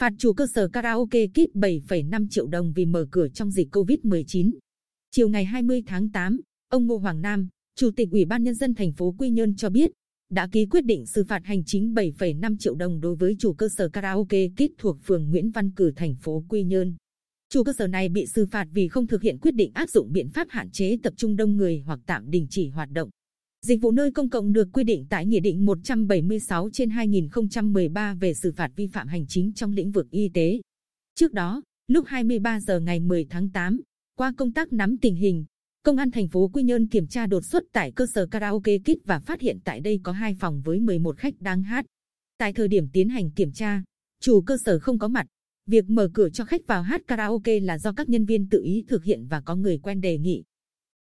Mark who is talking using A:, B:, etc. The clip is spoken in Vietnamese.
A: phạt chủ cơ sở karaoke Kit 7,5 triệu đồng vì mở cửa trong dịch Covid-19. Chiều ngày 20 tháng 8, ông Ngô Hoàng Nam, Chủ tịch Ủy ban Nhân dân thành phố Quy Nhơn cho biết, đã ký quyết định xử phạt hành chính 7,5 triệu đồng đối với chủ cơ sở karaoke Kit thuộc phường Nguyễn Văn Cử thành phố Quy Nhơn. Chủ cơ sở này bị xử phạt vì không thực hiện quyết định áp dụng biện pháp hạn chế tập trung đông người hoặc tạm đình chỉ hoạt động. Dịch vụ nơi công cộng được quy định tại Nghị định 176 trên 2013 về xử phạt vi phạm hành chính trong lĩnh vực y tế. Trước đó, lúc 23 giờ ngày 10 tháng 8, qua công tác nắm tình hình, Công an thành phố Quy Nhơn kiểm tra đột xuất tại cơ sở karaoke Kit và phát hiện tại đây có hai phòng với 11 khách đang hát. Tại thời điểm tiến hành kiểm tra, chủ cơ sở không có mặt. Việc mở cửa cho khách vào hát karaoke là do các nhân viên tự ý thực hiện và có người quen đề nghị.